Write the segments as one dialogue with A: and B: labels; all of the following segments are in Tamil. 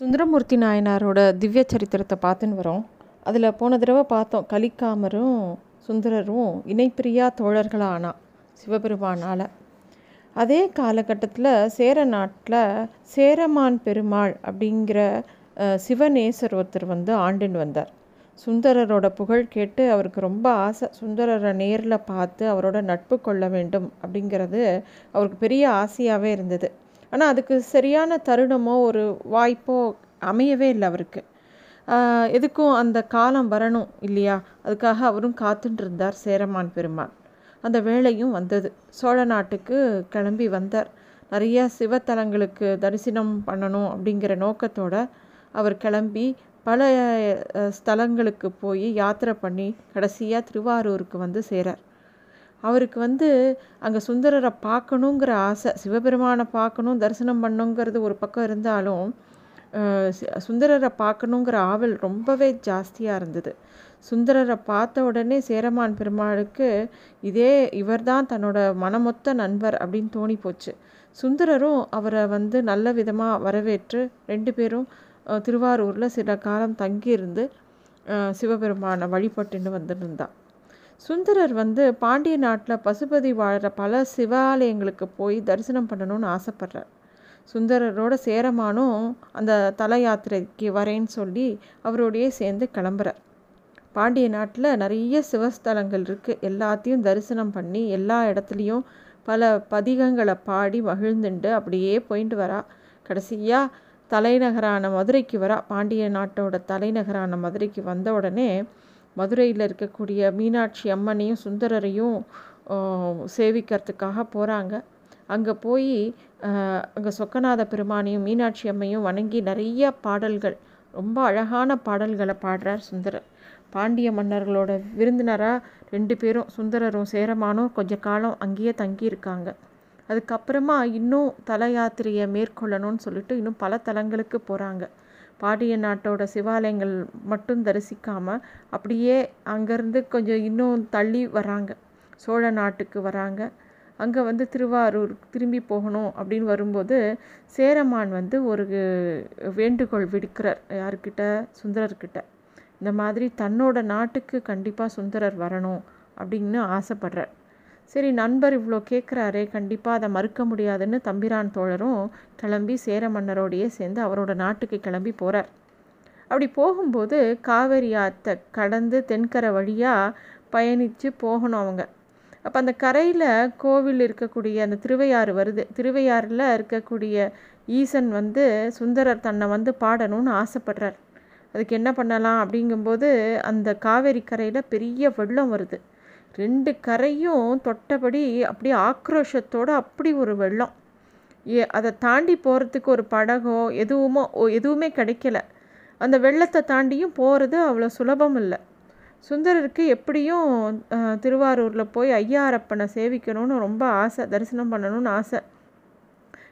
A: சுந்தரமூர்த்தி நாயனாரோட திவ்ய சரித்திரத்தை பார்த்துன்னு வரோம். அதில் போன தடவை பார்த்தோம் கலிக்காமரும் சுந்தரரும் இணைப்பிரியா தோழர்களாக ஆனா சிவபெருமானால். அதே காலகட்டத்தில் சேர நாட்டில் சேரமான் பெருமாள் அப்படிங்கிற சிவநேசர் ஒருத்தர் வந்து ஆண்டுன்னு வந்தார். சுந்தரரோட புகழ் கேட்டு அவருக்கு ரொம்ப ஆசை சுந்தரரை நேரில் பார்த்து அவரோட நட்பு கொள்ள வேண்டும் அப்படிங்கிறது அவருக்கு பெரிய ஆசையாகவே இருந்தது. ஆனால் அதுக்கு சரியான தருணமோ ஒரு வாய்ப்போ அமையவே இல்லை அவருக்கு. எதுக்கும் அந்த காலம் வரணும் இல்லையா? அதுக்காக அவரும் காத்துட்டு சேரமான் பெருமான். அந்த வேலையும் வந்தது. சோழ நாட்டுக்கு கிளம்பி வந்தார். நிறைய சிவத்தலங்களுக்கு தரிசனம் பண்ணணும் அப்படிங்கிற நோக்கத்தோட அவர் கிளம்பி பல ஸ்தலங்களுக்கு போய் யாத்திரை பண்ணி கடைசியாக திருவாரூருக்கு வந்து சேரார். அவருக்கு வந்து அங்கே சுந்தரரை பார்க்கணுங்கிற ஆசை சிவபெருமானை பார்க்கணும் தரிசனம் பண்ணணுங்கிறது ஒரு பக்கம் இருந்தாலும் சுந்தரரை பார்க்கணுங்கிற ஆவல் ரொம்பவே ஜாஸ்தியாக இருந்தது. சுந்தரரை பார்த்த உடனே சேரமான் பெருமாளுக்கு இதே இவர்தான் தன்னோட மனமொத்த நண்பர் அப்படின்னு தோணி போச்சு சுந்தரரும் அவரை வந்து நல்ல விதமாக வரவேற்று ரெண்டு பேரும் திருவாரூரில் சில காலம் தங்கியிருந்து சிவபெருமானை வழிபட்டுன்னு வந்துருந்தான் சுந்தரர் வந்து பாண்டிய நாட்டில் பசுபதி வாழ்கிற பல சிவாலயங்களுக்கு போய் தரிசனம் பண்ணணும்னு ஆசைப்படுறார். சுந்தரரோட சேரமானும் அந்த தல யாத்திரைக்கு வரேன்னு சொல்லி அவரோடையே சேர்ந்து கிளம்புறார். பாண்டிய நாட்டில் நிறைய சிவஸ்தலங்கள் இருக்குது எல்லாத்தையும் தரிசனம் பண்ணி எல்லா இடத்துலையும் பல பதிகங்களை பாடி மகிழ்ந்துண்டு அப்படியே போயிட்டு வரா. கடைசியாக தலைநகரான மதுரைக்கு வரா. பாண்டிய நாட்டோட தலைநகரான மதுரைக்கு வந்த உடனே மதுரையில் இருக்கக்கூடிய மீனாட்சி அம்மனையும் சுந்தரரையும் சேவிக்கிறதுக்காக போகிறாங்க அங்கே போய் அங்கே சொக்கநாத பெருமானையும் மீனாட்சி அம்மையும் வணங்கி நிறைய பாடல்கள் ரொம்ப அழகான பாடல்களை பாடுறார் சுந்தரர். பாண்டிய மன்னர்களோட விருந்தினராக ரெண்டு பேரும் சுந்தரரும் சேரமானும் கொஞ்ச காலம் அங்கேயே தங்கியிருக்காங்க. அதுக்கப்புறமா இன்னும் தல யாத்திரையை மேற்கொள்ளணும்னு சொல்லிட்டு இன்னும் பல தலங்களுக்கு போகிறாங்க பாண்டிய நாட்டோட சிவாலயங்கள் மட்டும் தரிசிக்காமல் அப்படியே அங்கேருந்து கொஞ்சம் இன்னும் தள்ளி வராங்க. சோழ நாட்டுக்கு வராங்க. அங்கே வந்து திருவாரூர் திரும்பி போகணும் அப்படின்னு வரும்போது சேரமான் வந்து ஒரு வேண்டுகோள் விடுக்கிறார். யார்கிட்ட? சுந்தரர்கிட்ட. இந்த மாதிரி தன்னோட நாட்டுக்கு கண்டிப்பாக சுந்தரர் வரணும் அப்படின்னு ஆசைப்படுறார். சரி நண்பர் இவ்வளோ கேட்குறாரே கண்டிப்பாக அதை மறுக்க முடியாதுன்னு தம்பிரான் தோழரும் கிளம்பி சேர மன்னரோடையே சேர்ந்து அவரோட நாட்டுக்கு கிளம்பி போகிறார் அப்படி போகும்போது காவேரி ஆற்றை கடந்து தென்கரை வழியாக பயணித்து போகணும் அவங்க. அப்போ அந்த கரையில் கோவில் இருக்கக்கூடிய அந்த திருவையாறு வருது. திருவையாறில் இருக்கக்கூடிய ஈசன் வந்து சுந்தரர் தன்னை வந்து பாடணும்னு ஆசைப்படுறார். அதுக்கு என்ன பண்ணலாம் அப்படிங்கும்போது அந்த காவேரி கரையில் பெரிய வெள்ளம் வருது. ரெண்டு கரையும் தொட்டபடி அப்படியே ஆக்ரோஷத்தோடு அப்படி ஒரு வெள்ளம். ஏ அதை தாண்டி போகிறதுக்கு ஒரு படகோ எதுவுமோ ஓ- எதுவுமே கிடைக்கல. அந்த வெள்ளத்தை தாண்டியும் போகிறது அவ்வளோ சுலபம் இல்லை. சுந்தரருக்கு எப்படியும் திருவாரூரில் போய் ஐயாரப்பனை சேவிக்கணும்னு ரொம்ப ஆசை தரிசனம் பண்ணணும்னு ஆசை.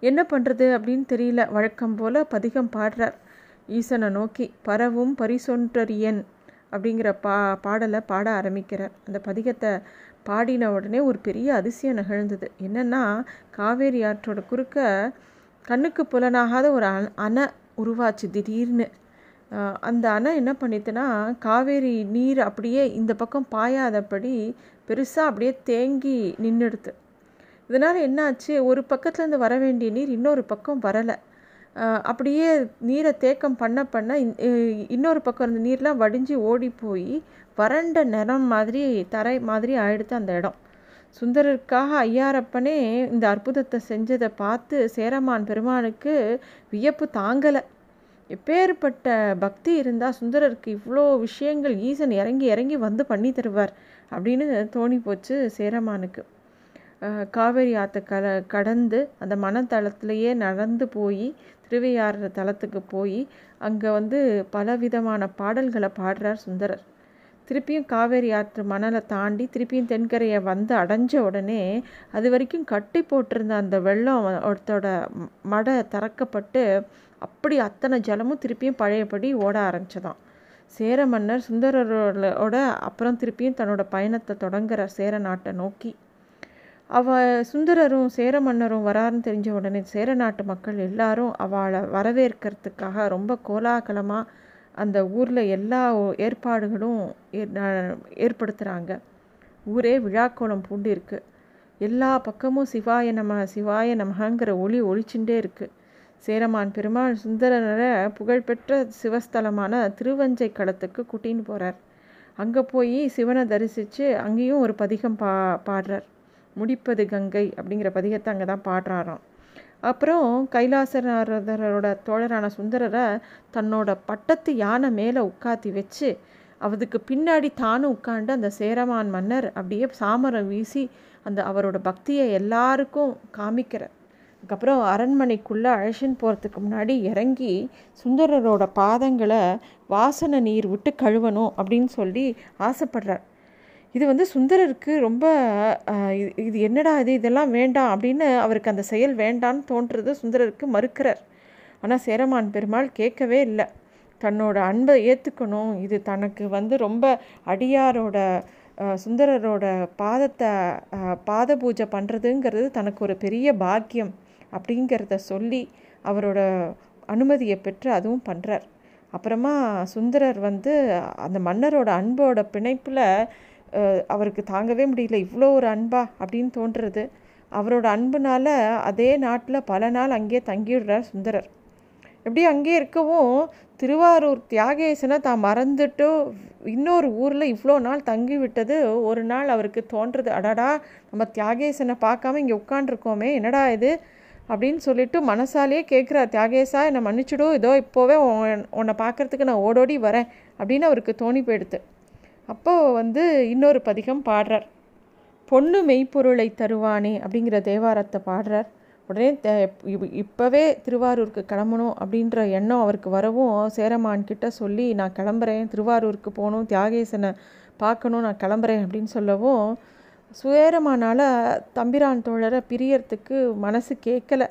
A: என்ன பண்ணுறது அப்படின்னு தெரியல. வழக்கம் போல் பதிகம் பாடுறார். ஈசனை நோக்கி பரவும் பரிசொன்றரியன் அப்படிங்கிற பா பாடலை பாட ஆரம்பிக்கிறார் அந்த பதிகத்தை பாடின உடனே ஒரு பெரிய அதிசயம் நிகழ்ந்தது. என்னென்னா காவேரி ஆற்றோட குறுக்க கண்ணுக்கு புலனாகாத ஒரு அணை உருவாச்சு திடீர்னு. அந்த அணை என்ன பண்ணிட்டுனா காவேரி நீர் அப்படியே இந்த பக்கம் பாயாதபடி பெருசாக அப்படியே தேங்கி நின்றுடுது இதனால் என்னாச்சு? ஒரு பக்கத்துலேருந்து வர வேண்டிய நீர் இன்னொரு பக்கம் வரலை. அப்படியே நீரை தேக்கம் பண்ண பண்ண இன்னொரு பக்கம் இருந்த நீர்லாம் வடிஞ்சு ஓடி போய் வறண்ட நிறம் மாதிரி தரை மாதிரி ஆயிடுத்து அந்த இடம். சுந்தரருக்காக ஐயாரப்பனே இந்த அற்புதத்தை செஞ்சதை பார்த்து சேரமான் பெருமானுக்கு வியப்பு தாங்கலை. எப்பேற்பட்ட பக்தி இருந்தால் சுந்தரருக்கு இவ்வளோ விஷயங்கள் ஈசன் இறங்கி இறங்கி வந்து பண்ணி தருவார் அப்படின்னு தோணி போச்சு சேரமானுக்கு. காவேரி ஆற்றை கல கடந்து அந்த மனத்தளத்திலேயே நடந்து போய் திருவையாறு தலத்துக்கு போய் அங்கே வந்து பலவிதமான பாடல்களை பாடுறார் சுந்தரர். திருப்பியும் காவேரி ஆற்று மணலை தாண்டி திருப்பியும் தென்கரையை வந்து அடைஞ்ச உடனே அது வரைக்கும் கட்டி போட்டிருந்த அந்த வெள்ளம் ஒருத்தோட மடை திறக்கப்பட்டு அப்படி அத்தனை ஜலமும் திருப்பியும் பழையபடி ஓட ஆரம்பிச்சதான் சேர மன்னர் சுந்தரரோட அப்புறம் திருப்பியும் தன்னோட பயணத்தை தொடங்குறார் சேர நாட்டை நோக்கி. அவ சுந்தரரும் சேர மன்னரும் வராருன்னு தெரிஞ்ச உடனே சேர நாட்டு மக்கள் எல்லாரும் அவளை வரவேற்கிறதுக்காக ரொம்ப கோலாகலமாக அந்த ஊரில் எல்லா ஏற்பாடுகளும் ஏற்படுத்துகிறாங்க ஊரே விழாக்கோலம் பூண்டு இருக்குது எல்லா பக்கமும் சிவாய நம சிவாய நமகங்கிற ஒளி ஒழிச்சுட்டே இருக்குது சேரமான் பெருமாள் சுந்தரனரை புகழ்பெற்ற சிவஸ்தலமான திருவஞ்சை களத்துக்கு கூட்டின்னு போகிறார் அங்கே போய் சிவனை தரிசித்து அங்கேயும் ஒரு பதிகம் பா பாடுறார். முடிப்பது கங்கை அப்படிங்கிற பதிகத்தை அங்கே தான் பாடுறாராம். அப்புறம் கைலாசநாரதரோட தோழரான சுந்தரரை தன்னோட பட்டத்து யானை மேலே உட்காத்தி வச்சு அதுக்கு பின்னாடி தானும் உட்காந்து அந்த சேரமான் மன்னர் அப்படியே சாமரம் வீசி அந்த அவரோட பக்தியை எல்லாருக்கும் காமிக்கிறார். அதுக்கப்புறம் அரண்மனைக்குள்ளே அழைச்சின்னு போகிறதுக்கு முன்னாடி இறங்கி சுந்தரரோட பாதங்களை வாசனை நீர் விட்டு கழுவணும் அப்படின்னு சொல்லி ஆசைப்படுறார். இது வந்து சுந்தரருக்கு ரொம்ப இது என்னடா இது? இதெல்லாம் வேண்டாம் அப்படின்னு அவருக்கு அந்த செயல் வேண்டான்னு தோன்றுறது சுந்தரருக்கு மறுக்கிறார். ஆனால் சேரமான் பெருமாள் கேட்கவே இல்லை. தன்னோட அன்பை ஏற்றுக்கணும் இது தனக்கு வந்து ரொம்ப அடியாரோட சுந்தரரோட பாதத்தை பாத பூஜை பண்ணுறதுங்கிறது தனக்கு ஒரு பெரிய பாக்கியம் அப்படிங்கிறத சொல்லி அவரோட அனுமதியை பெற்று அதுவும் பண்ணுறார் அப்புறமா சுந்தரர் வந்து அந்த மன்னரோட அன்போட பிணைப்பில் அவருக்கு தாங்கவே முடியல. இவ்வளோ ஒரு அன்பா அப்படின்னு தோன்றுறது. அவரோட அன்புனால் அதே நாட்டில் பல நாள் அங்கேயே தங்கிடுறார் சுந்தரர். எப்படி அங்கேயே இருக்கவும் திருவாரூர் தியாகேசனை தான் மறந்துட்டு இன்னொரு ஊரில் இவ்வளோ நாள் தங்கி விட்டது. ஒரு நாள் அவருக்கு தோன்றுறது. அடாடா நம்ம தியாகேசனை பார்க்காம இங்கே உட்காண்ட்ருக்கோமே என்னடா இது? அப்படின்னு சொல்லிட்டு மனசாலேயே கேட்குறா தியாகேசா என்னை மன்னிச்சுடும் இதோ இப்போவே உன்னை பார்க்குறதுக்கு நான் ஓடோடி வரேன் அப்படின்னு அவருக்கு தோணி போயிடுது அப்போது வந்து இன்னொரு பதிகம் பாடுறார். பொண்ணு மெய்ப்பொருளை தருவானே அப்படிங்கிற தேவாரத்தை பாடுறார். உடனே இப்போவே திருவாரூருக்கு கிளம்பணும் அப்படின்ற எண்ணம் அவருக்கு வரவும் சேரமான் கிட்ட சொல்லி நான் கிளம்புறேன் திருவாரூருக்கு போகணும் தியாகேசனை பார்க்கணும் நான் கிளம்புறேன் அப்படின்னு சொல்லவும் சுயரமானால் தம்பிரான் தோழரை பிரியறதுக்கு மனசு கேட்கல.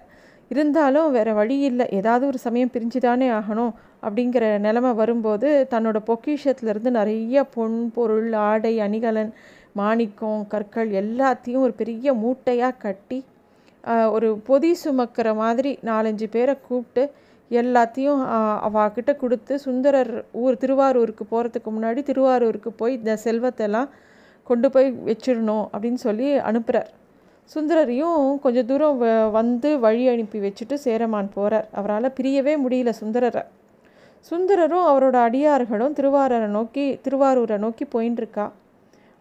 A: இருந்தாலும் வேறு வழி இல்லை. ஏதாவது ஒரு சமயம் பிரிஞ்சு தானே ஆகணும் அப்படிங்கிற நிலமை வரும்போது தன்னோட பொக்கிஷத்துலேருந்து நிறைய பொன் பொருள் ஆடை அணிகலன் மாணிக்கம் கற்கள் எல்லாத்தையும் ஒரு பெரிய மூட்டையாக கட்டி ஒரு பொதி சுமக்கிற மாதிரி நாலஞ்சு பேரை கூப்பிட்டு எல்லாத்தையும் அவாக்கிட்ட கொடுத்து சுந்தரர் ஊர் திருவாரூருக்கு போகிறதுக்கு முன்னாடி திருவாரூருக்கு போய் இந்த செல்வத்தெல்லாம் கொண்டு போய் வச்சிடணும் அப்படின்னு சொல்லி அனுப்புகிறார் சுந்தரரையும் கொஞ்சம் தூரம் வந்து வழி அனுப்பி வச்சுட்டு சேரமான் போகிறார் அவரால் பிரியவே முடியல சுந்தரரை. சுந்தரரும் அவரோட அடியார்களும் திருவாரரை நோக்கி திருவாரூரை நோக்கி போயின்னு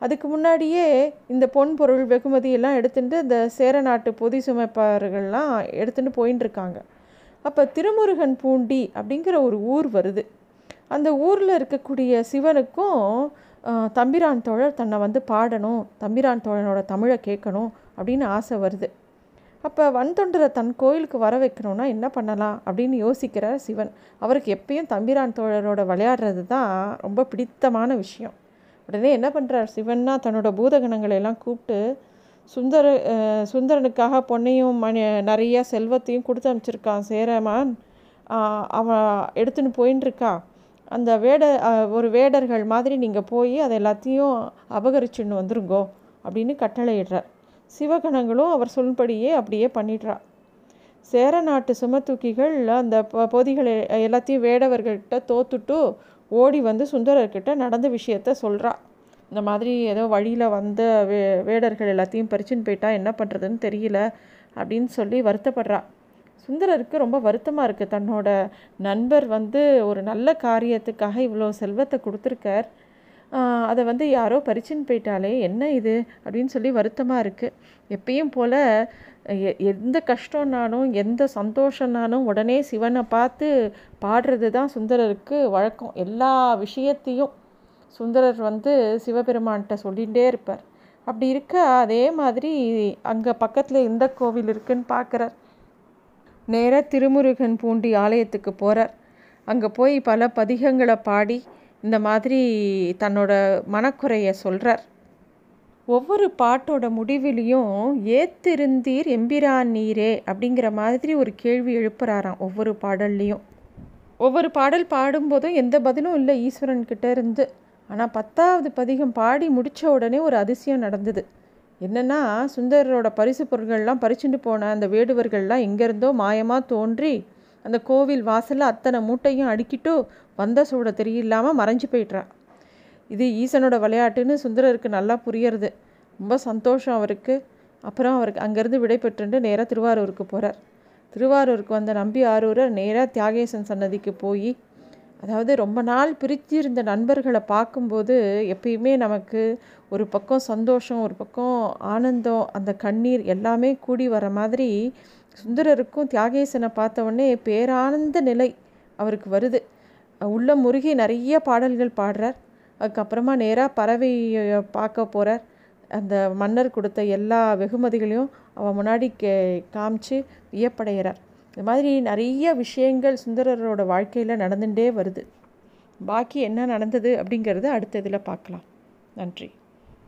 A: அதுக்கு முன்னாடியே இந்த பொன் பொருள் வெகுமதி எல்லாம் எடுத்துட்டு இந்த சேர நாட்டு பொதி சுமைப்பார்கள்லாம் எடுத்துகிட்டு போயின்னு இருக்காங்க அப்போ திருமுருகன் பூண்டி அப்படிங்கிற ஒரு ஊர் வருது. அந்த ஊரில் இருக்கக்கூடிய சிவனுக்கும் தம்பிரான் தோழர் தன்னை வந்து பாடணும். தம்பிரான் தோழனோட தமிழை கேட்கணும். அப்படின்னு ஆசை வருது. அப்போ வன்தொண்டரை தன் கோயிலுக்கு வர வைக்கணும்னா என்ன பண்ணலாம் அப்படின்னு யோசிக்கிறார் சிவன். அவருக்கு எப்பயும் தம்பிரான் தோழரோட விளையாடுறது தான் ரொம்ப பிடித்தமான விஷயம். உடனே என்ன பண்ணுறார் சிவன்னா தன்னோட பூதகணங்களை எல்லாம் கூப்பிட்டு சுந்தர சுந்தரனுக்காக பொண்ணையும் மணி நிறைய செல்வத்தையும் கொடுத்து அனுப்பிச்சிருக்கான். சேரமான் அவன் எடுத்துன்னு போயின்னு இருக்கா. அந்த வேட ஒரு வேடர்கள் மாதிரி நீங்கள் போய் அதை எல்லாத்தையும் அபகரிச்சுன்னு வந்துருங்கோ அப்படின்னு கட்டளையிடுறார். சிவகணங்களும் அவர் சொல்படியே அப்படியே பண்ணிடுறா. சேர நாட்டு சுமத்தூக்கிகள் அந்த பொதிகளை எல்லாத்தையும் வேடவர்கள்கிட்ட தோத்துட்டு ஓடி வந்து சுந்தரர்கிட்ட நடந்த விஷயத்த சொல்கிறா இந்த மாதிரி ஏதோ வழியில் வந்த வே வேடர்கள் எல்லாத்தையும் பறிச்சுன்னு போயிட்டா என்ன பண்ணுறதுன்னு தெரியல அப்படின்னு சொல்லி வருத்தப்படுறா. சுந்தரருக்கு ரொம்ப வருத்தமாக இருக்குது தன்னோட நண்பர் வந்து ஒரு நல்ல காரியத்துக்காக இவ்வளோ செல்வத்தை கொடுத்துருக்கார். அதை வந்து யாரோ பறிச்சுன்னு போயிட்டாலே என்ன இது அப்படின்னு சொல்லி வருத்தமாக இருக்குது எப்பயும் போல் எந்த கஷ்டம்னாலும் எந்த சந்தோஷம்னாலும் உடனே சிவனை பார்த்து பாடுறது தான் சுந்தரருக்கு வழக்கம். எல்லா விஷயத்தையும் சுந்தரர் வந்து சிவபெருமான்கிட்ட சொல்லிகிட்டே இருப்பார். அப்படி இருக்க அதே மாதிரி அங்கே பக்கத்தில் எந்த கோவில் இருக்குன்னு பார்க்குறார். நேராக திருமுருகன் பூண்டி ஆலயத்துக்கு போகிறார் அங்கே போய் பல பதிகங்களை பாடி இந்த மாதிரி தன்னோட மனக்குறையை சொல்கிறார் ஒவ்வொரு பாட்டோட முடிவிலையும் ஏத்திருந்தீர் எம்பிரான் நீரே அப்படிங்கிற மாதிரி ஒரு கேள்வி எழுப்புறாராம் ஒவ்வொரு பாடல்லையும். ஒவ்வொரு பாடல் பாடும்போதும் எந்த பதிலும் இல்லை ஈஸ்வரன் கிட்ட இருந்து. ஆனால் பத்தாவது பதிகம் பாடி முடித்த உடனே ஒரு அதிசயம் நடந்தது. என்னென்னா சுந்தரரோட பரிசு பொருள்கள்லாம் பறிச்சுட்டு போன அந்த வேடுவர்கள்லாம் எங்கேருந்தோ மாயமாக தோன்றி அந்த கோவில் வாசலில் அத்தனை மூட்டையும் அடிக்கிட்டு வந்த சூட தெரியலாமல் மறைஞ்சு போயிட்றா. இது ஈசனோட விளையாட்டுன்னு சுந்தரருக்கு நல்லா புரியறது. ரொம்ப சந்தோஷம் அவருக்கு. அப்புறம் அவருக்கு அங்கேருந்து விடை பெற்றுண்டு நேராக திருவாரூருக்கு போகிறார் திருவாரூருக்கு வந்த நம்பி ஆரூரர் நேராக தியாகேசன் சன்னதிக்கு போய் அதாவது ரொம்ப நாள் பிரித்திருந்த நண்பர்களை பார்க்கும்போது எப்பயுமே நமக்கு ஒரு பக்கம் சந்தோஷம் ஒரு பக்கம் ஆனந்தம் அந்த கண்ணீர் எல்லாமே கூடி வர மாதிரி சுந்தரருக்கும் தியாகேசனை பார்த்த உடனே பேரானந்த நிலை அவருக்கு வருது. உள்ள முருகி நிறைய பாடல்கள் பாடுறார். அதுக்கப்புறமா நேராக பறவையை பார்க்க போகிறார் அந்த மன்னர் கொடுத்த எல்லா வெகுமதிகளையும் அவன் முன்னாடி கே காமிச்சு வியப்படைகிறார். இந்த மாதிரி நிறைய விஷயங்கள் சுந்தரரோட வாழ்க்கையில் நடந்துகிட்டே வருது. பாக்கி என்ன நடந்தது அப்படிங்கிறத அடுத்த இதில் பார்க்கலாம். நன்றி.